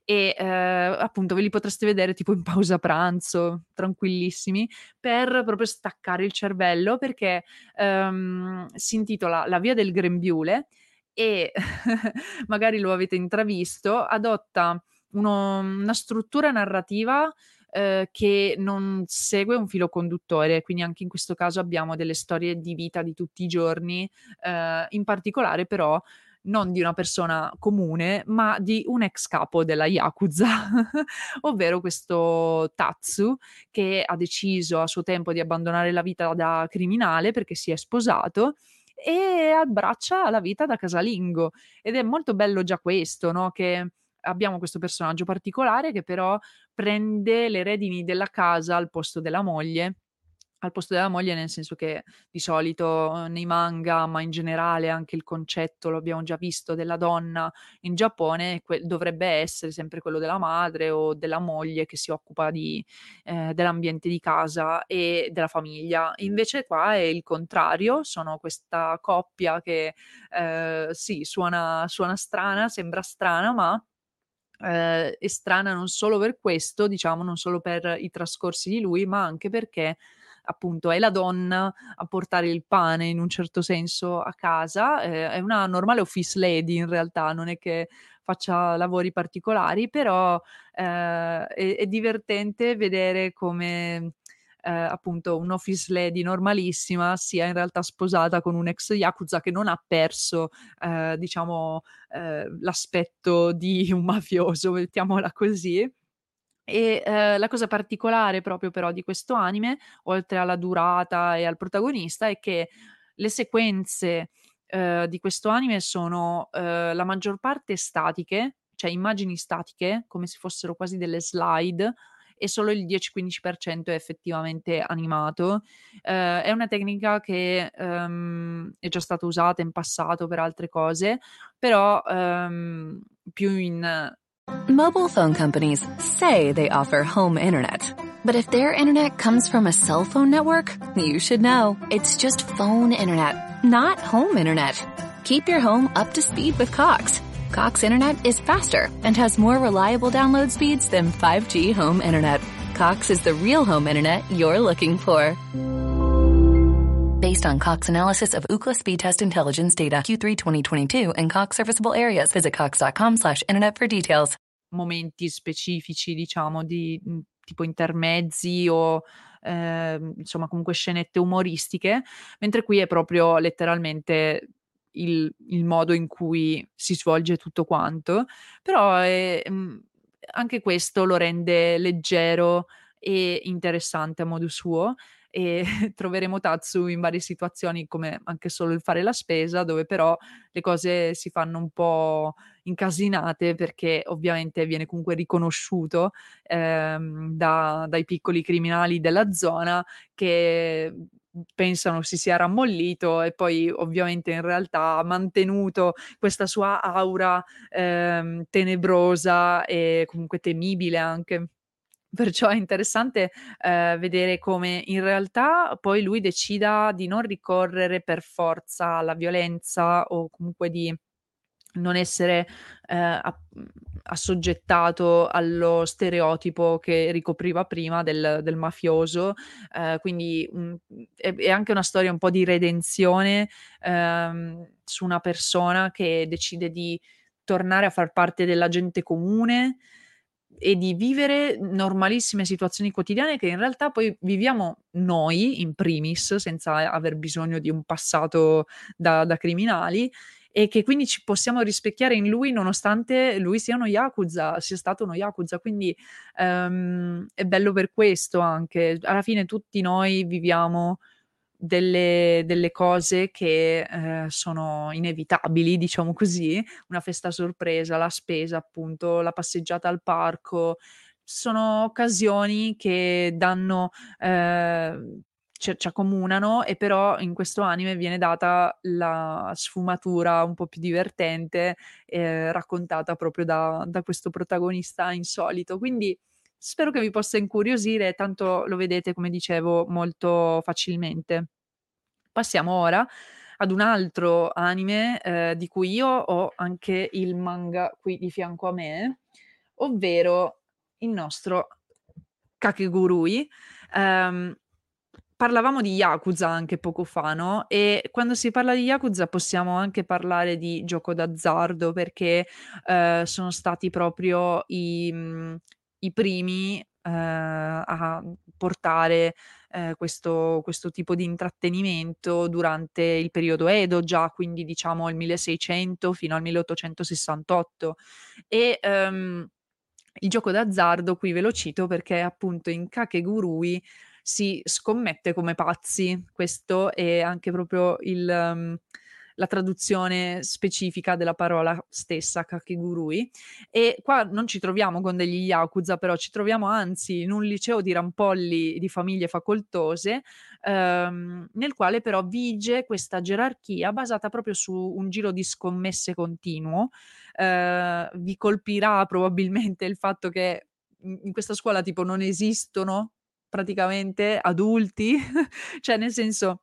E, ehm, appunto ve li potreste vedere tipo in pausa pranzo, tranquillissimi, per proprio staccare il cervello perché, ehm, si intitola La via del grembiule e magari lo avete intravisto, adotta uno una struttura narrativa ehm, che non segue un filo conduttore, quindi anche in questo caso abbiamo delle storie di vita di tutti i giorni, ehm, in particolare però non di una persona comune, ma di un ex capo della Yakuza, ovvero questo Tatsu, che ha deciso a suo tempo di abbandonare la vita da criminale perché si è sposato e abbraccia la vita da casalingo. Ed è molto bello già questo, no, che abbiamo questo personaggio particolare che però prende le redini della casa al posto della moglie. Al posto della moglie, nel senso che di solito, uhm, nei manga, ma in generale anche il concetto, lo abbiamo già visto, della donna in Giappone que dovrebbe essere sempre quello della madre o della moglie che si occupa di ehm, dell'ambiente di casa e della famiglia. Invece qua è il contrario, sono questa coppia che, ehm, sì, suona suona strana, sembra strana, ma ehm, è strana non solo per questo, diciamo, non solo per i trascorsi di lui, ma anche perché, appunto è la donna a portare il pane in un certo senso a casa, ehm, è una normale office lady in realtà, non è che faccia lavori particolari, però, ehm, è è divertente vedere come, ehm, appunto un'office lady normalissima sia in realtà sposata con un ex yakuza che non ha perso, ehm, diciamo, ehm, l'aspetto di un mafioso, mettiamola così. E, ehm, la cosa particolare proprio però di questo anime, oltre alla durata e al protagonista, è che le sequenze, ehm, di questo anime sono, ehm, la maggior parte statiche, cioè immagini statiche, come se fossero quasi delle slide, e solo il 10-15% è effettivamente animato. Ehm, è una tecnica che, ehm, è già stata usata in passato per altre cose, però, ehm, più in Mobile phone companies say they offer home internet. But if their internet comes from a cell phone network, you should know. It's just phone internet, not home internet. Keep your home up to speed with Cox. Cox internet is faster and has more reliable download speeds than 5G home internet. Cox is the real home internet you're looking for. Based on Cox analysis of Ookla speed test intelligence data Q3 2022 and Cox serviceable areas, visit cox.com slash internet for details. momenti specifici, diciamo, di mhmm, tipo intermezzi o, ehm, insomma comunque scenette umoristiche, mentre qui è proprio letteralmente il il modo in cui si svolge tutto quanto. Però, ehm, anche questo lo rende leggero e interessante a modo suo e troveremo Tatsu in varie situazioni come anche solo il fare la spesa, dove però le cose si fanno un po' incasinate perché ovviamente viene comunque riconosciuto ehm, da, dai piccoli criminali della zona che pensano si sia rammollito e poi ovviamente in realtà ha mantenuto questa sua aura ehm, tenebrosa e comunque temibile anche. Perciò è interessante, ehm, vedere come in realtà poi lui decida di non ricorrere per forza alla violenza o comunque di non essere, mhmm, assoggettato allo stereotipo che ricopriva prima del del mafioso. Ehm, quindi, mhmm, è è anche una storia un po' di redenzione, ehm, su una persona che decide di tornare a far parte della gente comune e di vivere normalissime situazioni quotidiane che in realtà poi viviamo noi in primis, senza aver bisogno di un passato da da criminali e che quindi ci possiamo rispecchiare in lui nonostante lui sia uno yakuza, sia stato uno yakuza. Quindi, ehm, è bello per questo anche. Alla fine tutti noi viviamo delle delle cose che, ehm, sono inevitabili, diciamo così, una festa sorpresa, la spesa appunto, la passeggiata al parco. Sono occasioni che danno ehm, ci ci accomunano e però in questo anime viene data la sfumatura un po' più divertente, ehm, raccontata proprio da da questo protagonista insolito. Quindi spero che vi possa incuriosire, tanto lo vedete, come dicevo, molto facilmente. Passiamo ora ad un altro anime, ehm, di cui io ho anche il manga qui di fianco a me, ovvero il nostro Kakegurui. Ehm, parlavamo di yakuza anche poco fa, no, e quando si parla di yakuza possiamo anche parlare di gioco d'azzardo perché, ehm, sono stati proprio i mhmm, i primi, ehm, a portare, ehm, questo questo tipo di intrattenimento durante il periodo Edo già, quindi diciamo il 1600 fino al 1868. E, ehm, il gioco d'azzardo qui ve lo cito perché appunto in Kakegurui si scommette come pazzi. Questo è anche proprio il mhmm, la traduzione specifica della parola stessa, kakegurui. E qua non ci troviamo con degli yakuza, però ci troviamo anzi in un liceo di rampolli di famiglie facoltose, ehm, nel quale però vige questa gerarchia basata proprio su un giro di scommesse continuo. Ehm, vi colpirà probabilmente il fatto che in questa scuola tipo non esistono praticamente adulti, cioè nel senso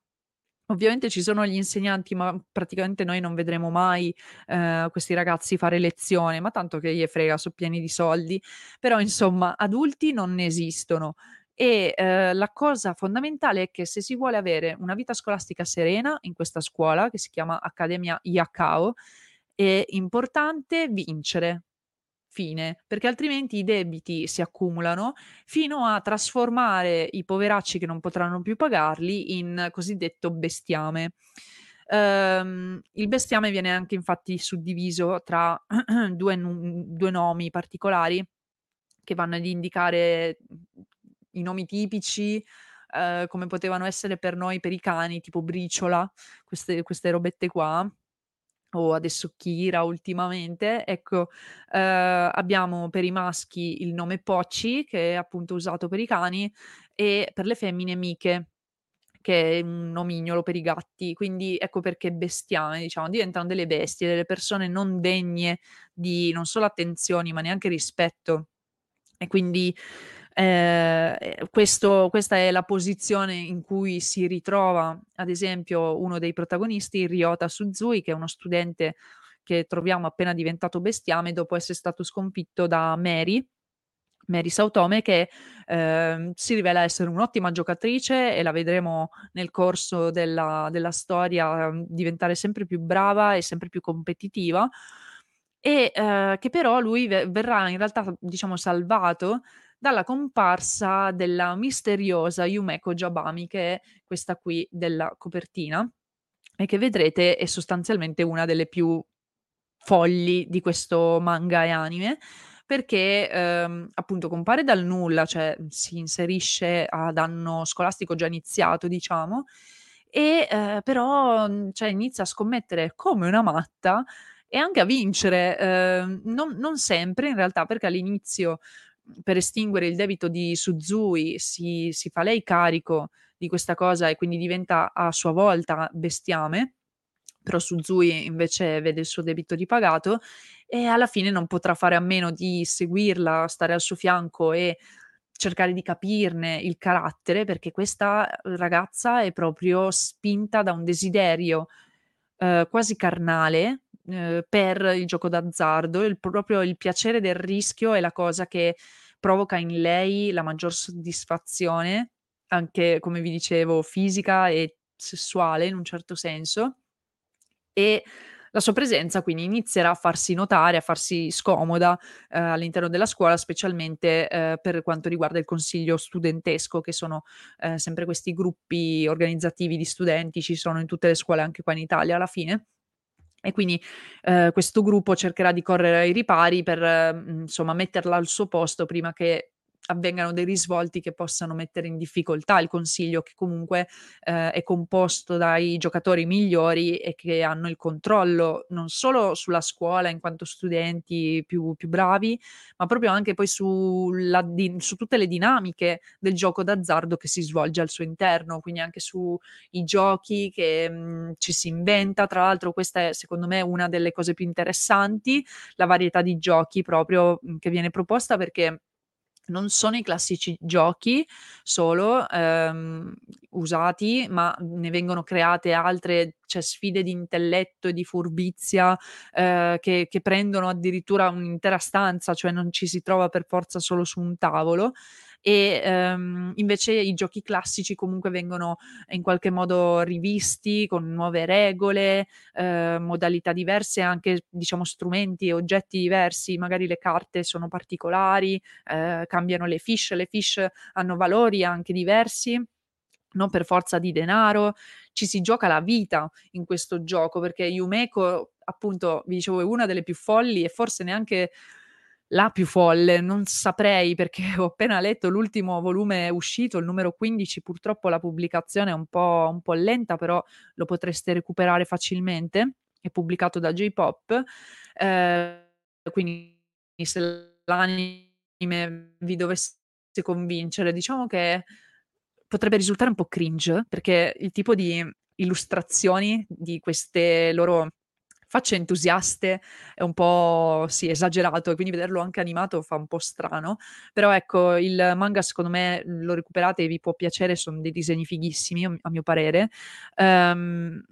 Ovviamente ci sono gli insegnanti, ma praticamente noi non vedremo mai, ehm, questi ragazzi fare lezione, ma tanto che gli frega, so' pieni di soldi. Però insomma, adulti non ne esistono. E, ehm, la cosa fondamentale è che se si vuole avere una vita scolastica serena in questa scuola, che si chiama Accademia Iacao, è importante vincere. Fine, perché altrimenti i debiti si accumulano fino a trasformare i poveracci che non potranno più pagarli in cosiddetto bestiame. Ehm, il bestiame viene anche infatti suddiviso tra due, due nomi particolari che vanno ad indicare i nomi tipici, ehm, come potevano essere per noi per i cani, tipo briciola, queste queste robette qua, o adesso Kira ultimamente, ecco, ehm, abbiamo per i maschi il nome Pochi, che è appunto usato per i cani, e per le femmine Miche, che è un nomignolo per i gatti. Quindi ecco perché bestiame, diciamo, diventano delle bestie, delle persone non degne di non solo attenzioni, ma neanche rispetto. E quindi Ehm, questo questa è la posizione in cui si ritrova, ad esempio, uno dei protagonisti, Ryota Suzui, che è uno studente che troviamo appena diventato bestiame dopo essere stato sconfitto da Mary, Mary Saotome che, ehm, si rivela essere un'ottima giocatrice e la vedremo nel corso della della storia, mhmm, diventare sempre più brava e sempre più competitiva. E, ehm, che però lui ve verrà in realtà, diciamo, salvato dalla comparsa della misteriosa Yumeko Jabami, che è questa qui della copertina e che vedrete è sostanzialmente una delle più folli di questo manga e anime, perché, ehm, appunto compare dal nulla, cioè si inserisce ad anno scolastico già iniziato, diciamo, e, ehm, però, mhmm, cioè inizia a scommettere come una matta e anche a vincere, ehm, non non sempre in realtà, perché all'inizio per estinguere il debito di Suzui si si fa lei carico di questa cosa e quindi diventa a sua volta bestiame, però Suzui invece vede il suo debito ripagato e alla fine non potrà fare a meno di seguirla, stare al suo fianco e cercare di capirne il carattere, perché questa ragazza è proprio spinta da un desiderio, ehm, quasi carnale, ehm, per il gioco d'azzardo, il proprio il piacere del rischio è la cosa che provoca in lei la maggior soddisfazione, anche come vi dicevo fisica e sessuale in un certo senso, e la sua presenza quindi inizierà a farsi notare, a farsi scomoda, ehm, all'interno della scuola, specialmente, ehm, per quanto riguarda il consiglio studentesco, che sono, ehm, sempre questi gruppi organizzativi di studenti, ci sono in tutte le scuole anche qua in Italia alla fine. E quindi, ehm, questo gruppo cercherà di correre ai ripari per, mhmm, insomma metterla al suo posto prima che avvengano dei risvolti che possano mettere in difficoltà il consiglio che comunque, ehm, è composto dai giocatori migliori e che hanno il controllo non solo sulla scuola in quanto studenti più più bravi, ma proprio anche poi sulla su tutte le dinamiche del gioco d'azzardo che si svolge al suo interno, quindi anche sui giochi che, mhmm, ci si inventa. Tra l'altro questa è secondo me una delle cose più interessanti, la varietà di giochi proprio, mhmm, che viene proposta perché non sono i classici giochi solo, ehm, usati, ma ne vengono create altre, cioè sfide di intelletto e di furbizia, ehm, che che prendono addirittura un'intera stanza, cioè non ci si trova per forza solo su un tavolo e, ehm, invece i giochi classici comunque vengono in qualche modo rivisti con nuove regole, ehm, modalità diverse, anche diciamo strumenti e oggetti diversi, magari le carte sono particolari, ehm, cambiano le fiche, le fiche hanno valori anche diversi, non per forza di denaro, ci si gioca la vita in questo gioco perché Yumeko, appunto, vi dicevo, è una delle più folli e forse neanche la più folle, non saprei perché ho appena letto l'ultimo volume uscito, il numero 15, purtroppo la pubblicazione è un po' un po' lenta, però lo potreste recuperare facilmente, è pubblicato da J-Pop. Ehm, quindi se l'anime vi dovesse convincere, diciamo che potrebbe risultare un po' cringe, perché il tipo di illustrazioni di queste loro facce entusiaste è un po', sì, esagerato e quindi vederlo anche animato fa un po' strano. Però ecco, il manga secondo me lo recuperate e vi può piacere, son dei disegni fighissimi a mio parere. Ehm,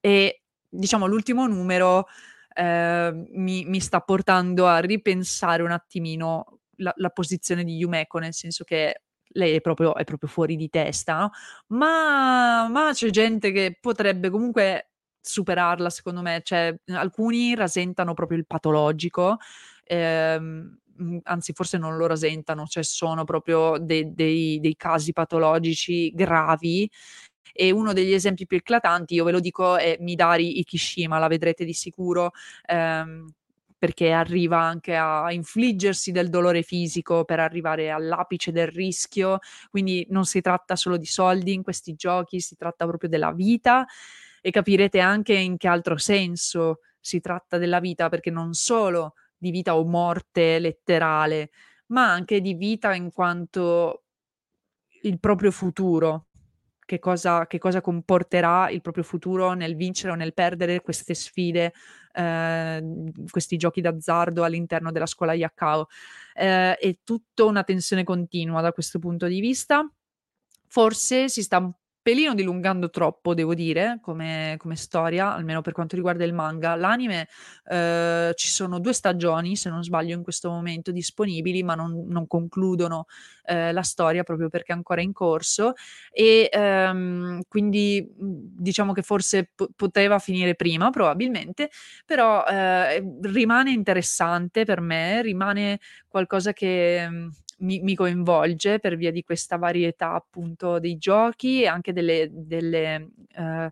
e diciamo l'ultimo numero, ehm, mi mi sta portando a ripensare un attimino la la posizione di Yumeko, nel senso che lei è proprio, è proprio fuori di testa, no? Ma, ma c'è gente che potrebbe comunque superarla, secondo me. Cioè, alcuni rasentano proprio il patologico, ehm, anzi, forse non lo rasentano, cioè sono proprio de- dei, dei casi patologici gravi. E uno degli esempi più eclatanti, io ve lo dico, è Midari Ikishima, la vedrete di sicuro, ehm, perché arriva anche a infliggersi del dolore fisico per arrivare all'apice del rischio, quindi non si tratta solo di soldi in questi giochi, si tratta proprio della vita e capirete anche in che altro senso si tratta della vita, perché non solo di vita o morte letterale, ma anche di vita in quanto il proprio futuro, che cosa, che cosa comporterà il proprio futuro nel vincere o nel perdere queste sfide, eh, questi giochi d'azzardo all'interno della scuola Yakao. Eh, è tutta una tensione continua da questo punto di vista. Forse si sta pelino dilungando troppo, devo dire, come, come storia, almeno per quanto riguarda il manga. L'anime eh, ci sono due stagioni, se non sbaglio, in questo momento disponibili, ma non, non concludono eh, la storia proprio perché è ancora in corso. E ehm, quindi diciamo che forse p- poteva finire prima, probabilmente, però eh, rimane interessante per me, rimane qualcosa che mi, mi, coinvolge per via di questa varietà appunto dei giochi e anche delle, delle eh,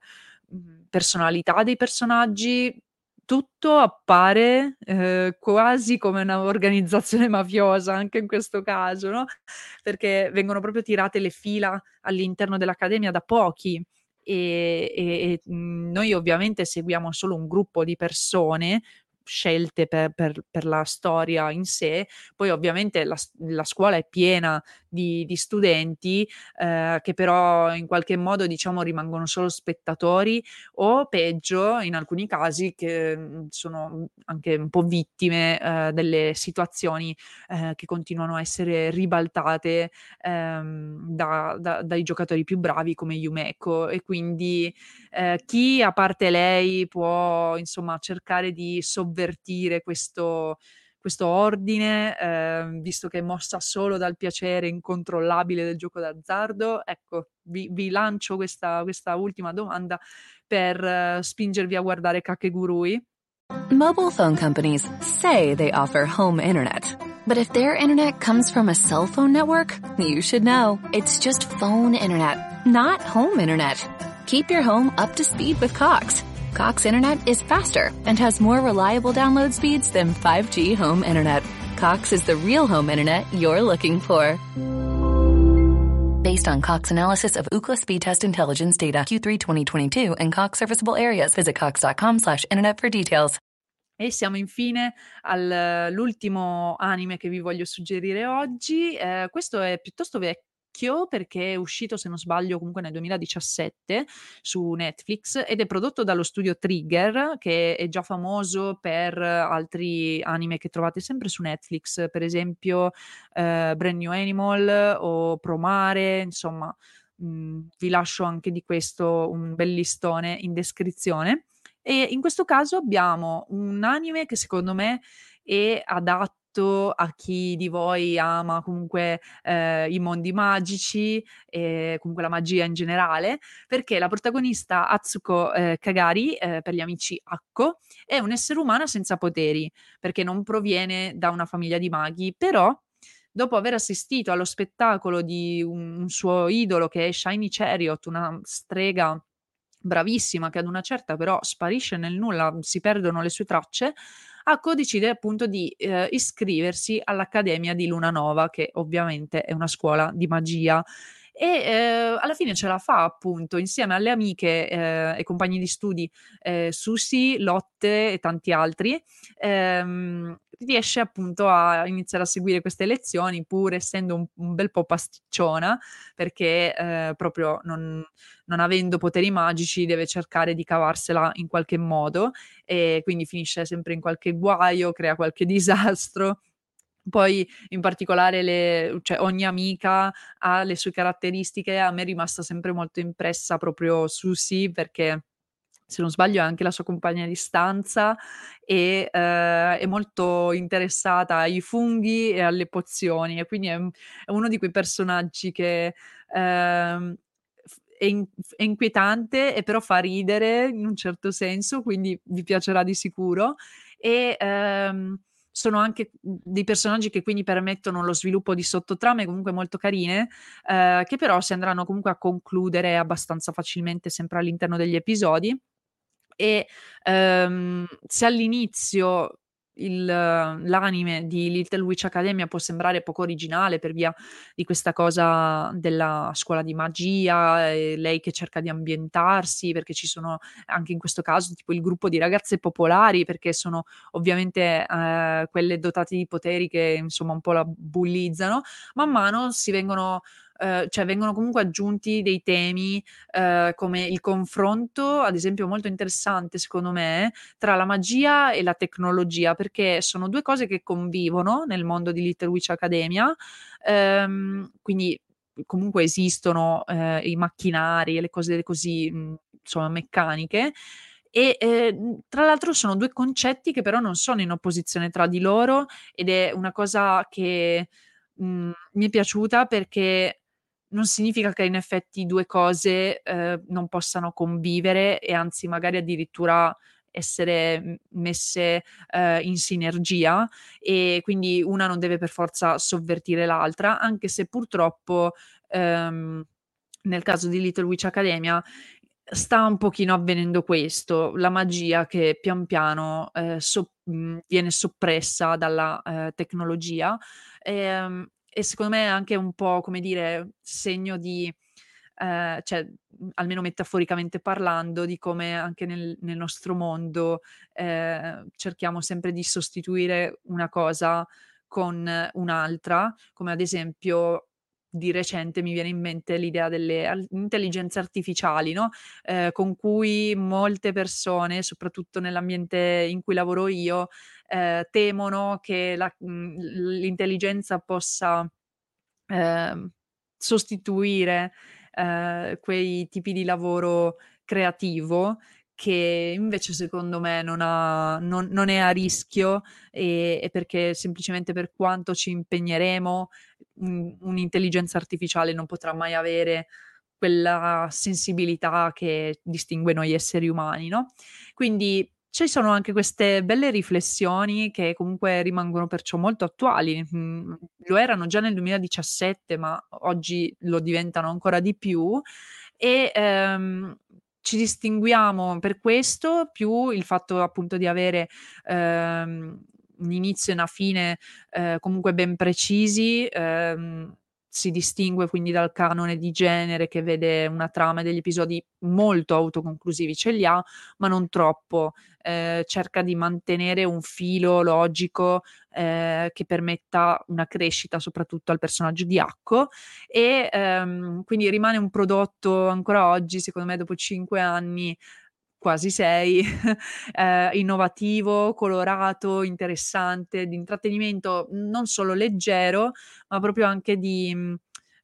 personalità dei personaggi. Tutto appare eh, quasi come un'organizzazione mafiosa anche in questo caso, no? Perché vengono proprio tirate le fila all'interno dell'accademia da pochi. E, e, e, noi ovviamente seguiamo solo un gruppo di persone, scelte per, per, per, la storia in sé. Poi ovviamente la, la scuola è piena di, di studenti eh, che però in qualche modo diciamo rimangono solo spettatori o peggio in alcuni casi che mhmm, sono anche un po' vittime eh, delle situazioni eh, che continuano a essere ribaltate ehm, da, da, dai giocatori più bravi come Yumeko e quindi eh, chi a parte lei può insomma cercare di sovvertire questo questo ordine, eh, visto che è mossa solo dal piacere incontrollabile del gioco d'azzardo? Ecco, vi, vi lancio questa, questa, ultima domanda per uh, spingervi a guardare Kakegurui. Mobile phone companies say they offer home internet. But if their internet comes from a cell phone network, you should know. It's just phone internet, not home internet. Keep your home up to speed with Cox. Cox Internet is faster and has more reliable download speeds than 5G home internet. Cox is the real home internet you're looking for. Based on Cox analysis of Ookla speed test intelligence data Q3 2022 and Cox serviceable areas, visit cox.com slash internet for details. E siamo infine all'ultimo anime che vi voglio suggerire oggi. Eh, questo è piuttosto vecchio vecchio perché è uscito, se non sbaglio, comunque nel 2017 su Netflix ed è prodotto dallo studio Trigger, che è già famoso per altri anime che trovate sempre su Netflix, per esempio eh, Brand New Animal o Promare, insomma. Mh, mhmm, vi lascio anche di questo un bel listone in descrizione. E in questo caso abbiamo un anime che secondo me è adatto adatto a chi di voi ama comunque eh, i mondi magici e comunque la magia in generale, perché la protagonista Atsuko eh, Kagari, eh, per gli amici Akko, è un essere umano senza poteri, perché non proviene da una famiglia di maghi, però dopo aver assistito allo spettacolo di un, un suo idolo che è Shiny Chariot, una strega bravissima che ad una certa però sparisce nel nulla, si perdono le sue tracce, Akko decide appunto di eh, iscriversi all'Accademia di Luna Nova, che ovviamente è una scuola di magia. E eh, alla fine ce la fa appunto insieme alle amiche eh, e compagni di studi eh, Susi, Lotte e tanti altri. Ehm, riesce appunto a iniziare a seguire queste lezioni pur essendo un, un bel po' pasticciona perché eh, proprio non, non, avendo poteri magici deve cercare di cavarsela in qualche modo e quindi finisce sempre in qualche guaio, crea qualche disastro. Poi in particolare le, cioè, ogni amica ha le sue caratteristiche, a me è rimasta sempre molto impressa proprio Susi perché se non sbaglio è anche la sua compagna di stanza e, ehm, è molto interessata ai funghi e alle pozioni e quindi è è uno di quei personaggi che, f è in è inquietante e però fa ridere in un certo senso, quindi vi piacerà di sicuro. E, ehm, sono anche, dei personaggi che quindi permettono lo sviluppo di sottotrame comunque molto carine, ehm, che però si andranno comunque a concludere abbastanza facilmente sempre all'interno degli episodi. E, ehm, se all'inizio il l'anime di Little Witch Academia può sembrare poco originale per via di questa cosa della scuola di magia lei che cerca di ambientarsi, perché ci sono anche in questo caso tipo il gruppo di ragazze popolari, perché sono ovviamente, ehm, quelle dotate di poteri che insomma un po' la bullizzano, man mano si vengono ehm, cioè vengono comunque aggiunti dei temi, ehm, come il confronto, ad esempio molto interessante secondo me, tra la magia e la tecnologia, perché sono 2 cose che convivono nel mondo di Little Witch Academia, ehm, quindi comunque esistono, ehm, i macchinari e le cose così, mhmm, insomma meccaniche. E, ehm, tra l'altro sono 2 concetti che però non sono in opposizione tra di loro ed è una cosa che, mhmm, mi è piaciuta perché non significa che in effetti 2 cose, ehm, non possano convivere e anzi magari addirittura essere, messe, ehm, in sinergia e quindi una non deve per forza sovvertire l'altra, anche se purtroppo, ehm, nel caso di Little Witch Academia sta un pochino avvenendo questo, la magia che pian piano, sop mhmm, viene soppressa dalla, ehm, tecnologia, ehm, e secondo me è anche un po', come dire, segno di ehm, cioè, almeno metaforicamente parlando, di come anche nel nel nostro mondo, ehm, cerchiamo sempre di sostituire una cosa con un'altra, come ad esempio di recente mi viene in mente l'idea delle al intelligenze artificiali, no, ehm, con cui molte persone, soprattutto nell'ambiente in cui lavoro io, ehm, temono che la l l'intelligenza possa, ehm, sostituire, ehm, quei tipi di lavoro creativo che invece secondo me non ha non non è a rischio, e e perché semplicemente per quanto ci impegneremo, un un'intelligenza artificiale non potrà mai avere quella sensibilità che distingue noi esseri umani, no, quindi ci sono anche queste belle riflessioni che comunque rimangono perciò molto attuali, mhmm, lo erano già nel 2017, ma oggi lo diventano ancora di più. E, ehm, ci distinguiamo per questo, più il fatto appunto di avere, ehm, un inizio e una fine, ehm, comunque ben precisi, ehm, si distingue quindi dal canone di genere che vede una trama e degli episodi molto autoconclusivi, ce li ha, ma non troppo. Ehm, cerca di mantenere un filo logico, ehm, che permetta una crescita soprattutto al personaggio di Akko e, ehm, quindi rimane un prodotto ancora oggi, secondo me dopo 5 anni, quasi 6, ehm, innovativo, colorato, interessante, di intrattenimento non solo leggero, ma proprio anche di, mhmm,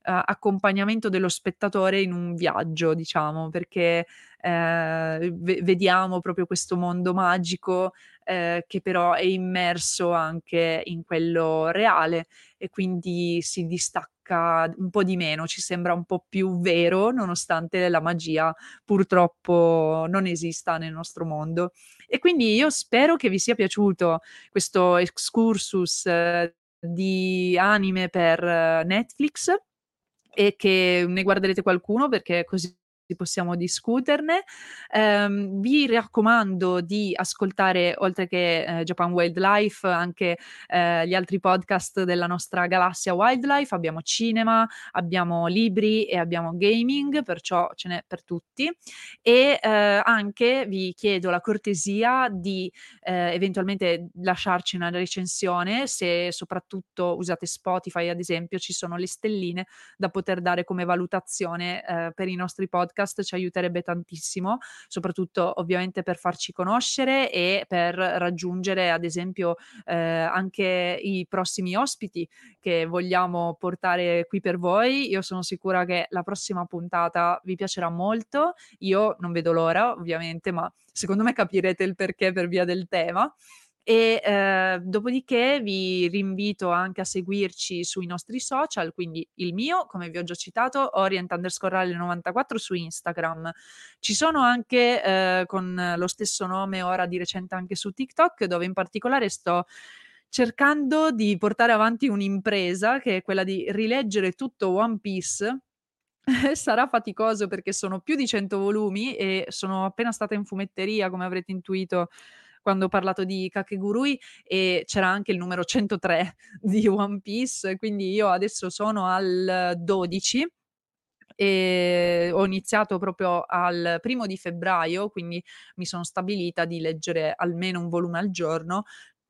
a accompagnamento dello spettatore in un viaggio, diciamo, perché, ehm, ve vediamo proprio questo mondo magico, ehm, che però è immerso anche in quello reale e quindi si distacca un po' di meno, ci sembra un po' più vero, nonostante la magia purtroppo non esista nel nostro mondo. E quindi io spero che vi sia piaciuto questo excursus di anime per Netflix e che ne guarderete qualcuno perché così possiamo discuterne. Ehm, vi raccomando di ascoltare oltre che, ehm, Japan Wildlife anche, ehm, gli altri podcast della nostra galassia wildlife, abbiamo cinema, abbiamo libri e abbiamo gaming, perciò ce n'è per tutti. E, ehm, anche vi chiedo la cortesia di, ehm, eventualmente lasciarci una recensione, se soprattutto usate Spotify ad esempio, ci sono le stelline da poter dare come valutazione, ehm, per i nostri podcast podcast ci aiuterebbe tantissimo, soprattutto ovviamente per farci conoscere e per raggiungere ad esempio eh, anche i prossimi ospiti che vogliamo portare qui per voi. Io sono sicura che la prossima puntata vi piacerà molto. Io non vedo l'ora, ovviamente, ma secondo me capirete il perché per via del tema. E eh, dopodiché vi rinvito anche a seguirci sui nostri social, quindi il mio, come vi ho già citato, orient underscore 94 su Instagram. Ci sono anche eh, con lo stesso nome ora di recente anche su TikTok, dove in particolare sto cercando di portare avanti un'impresa che è quella di rileggere tutto One Piece. Sarà faticoso perché sono più di 100 volumi e sono appena stata in fumetteria, come avrete intuito quando ho parlato di Kakegurui e c'era anche il numero 103 di One Piece, quindi io adesso sono al 12 e ho iniziato proprio al primo di febbraio, quindi mi sono stabilita di leggere almeno un volume al giorno.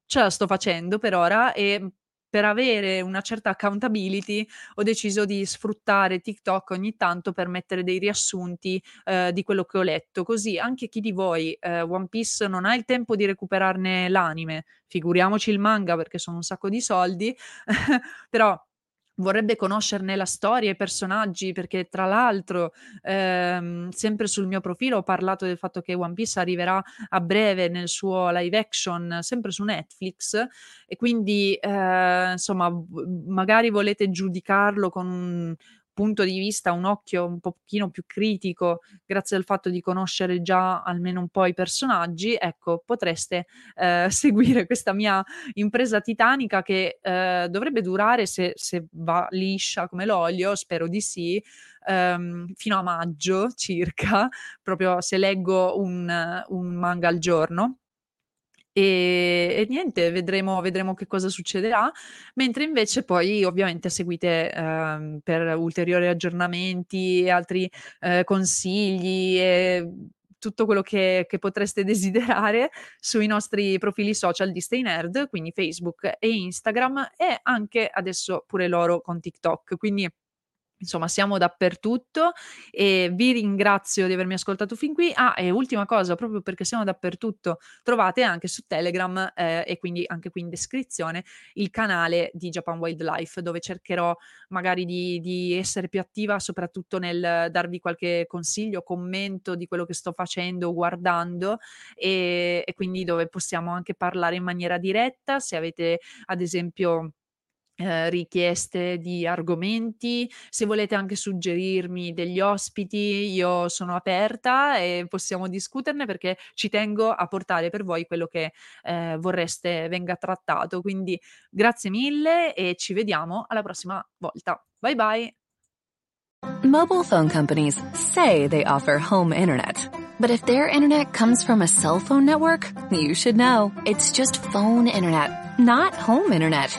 Ce la sto facendo per ora e per avere una certa accountability ho deciso di sfruttare TikTok ogni tanto per mettere dei riassunti eh, di quello che ho letto, così anche chi di voi eh, One Piece non ha il tempo di recuperarne l'anime, figuriamoci il manga perché sono un sacco di soldi, però vorrebbe conoscerne la storia e i personaggi perché tra l'altro ehm, sempre sul mio profilo ho parlato del fatto che One Piece arriverà a breve nel suo live action sempre su Netflix e quindi eh, insomma magari volete giudicarlo con un, punto di vista, un occhio un pochino più critico, grazie al fatto di conoscere già almeno un po' i personaggi, ecco, potreste eh, seguire questa mia impresa titanica che eh, dovrebbe durare, se, se, va liscia come l'olio, spero di sì, ehm, fino a maggio circa, proprio se leggo un, un manga al giorno. E, e niente, vedremo, vedremo che cosa succederà. Mentre invece poi ovviamente seguite eh, per ulteriori aggiornamenti altri eh, consigli e tutto quello che, che, potreste desiderare sui nostri profili social di Stay Nerd, quindi Facebook e Instagram e anche adesso pure loro con TikTok. Quindi Insomma, siamo dappertutto e vi ringrazio di avermi ascoltato fin qui. Ah, e ultima cosa, proprio perché siamo dappertutto, trovate anche su Telegram eh, e quindi anche qui in descrizione il canale di Japan Wildlife, dove cercherò magari di, di essere più attiva, soprattutto nel darvi qualche consiglio, commento di quello che sto facendo, guardando e, e quindi dove possiamo anche parlare in maniera diretta. Se avete ad esempio eh, richieste di argomenti, se volete anche suggerirmi degli ospiti, io sono aperta e possiamo discuterne perché ci tengo a portare per voi quello che eh, vorreste venga trattato. Quindi grazie mille e ci vediamo alla prossima volta. Bye bye. Mobile phone companies say they offer home internet. But if their internet comes from a cell phone network, you should know. It's just phone internet, not home internet.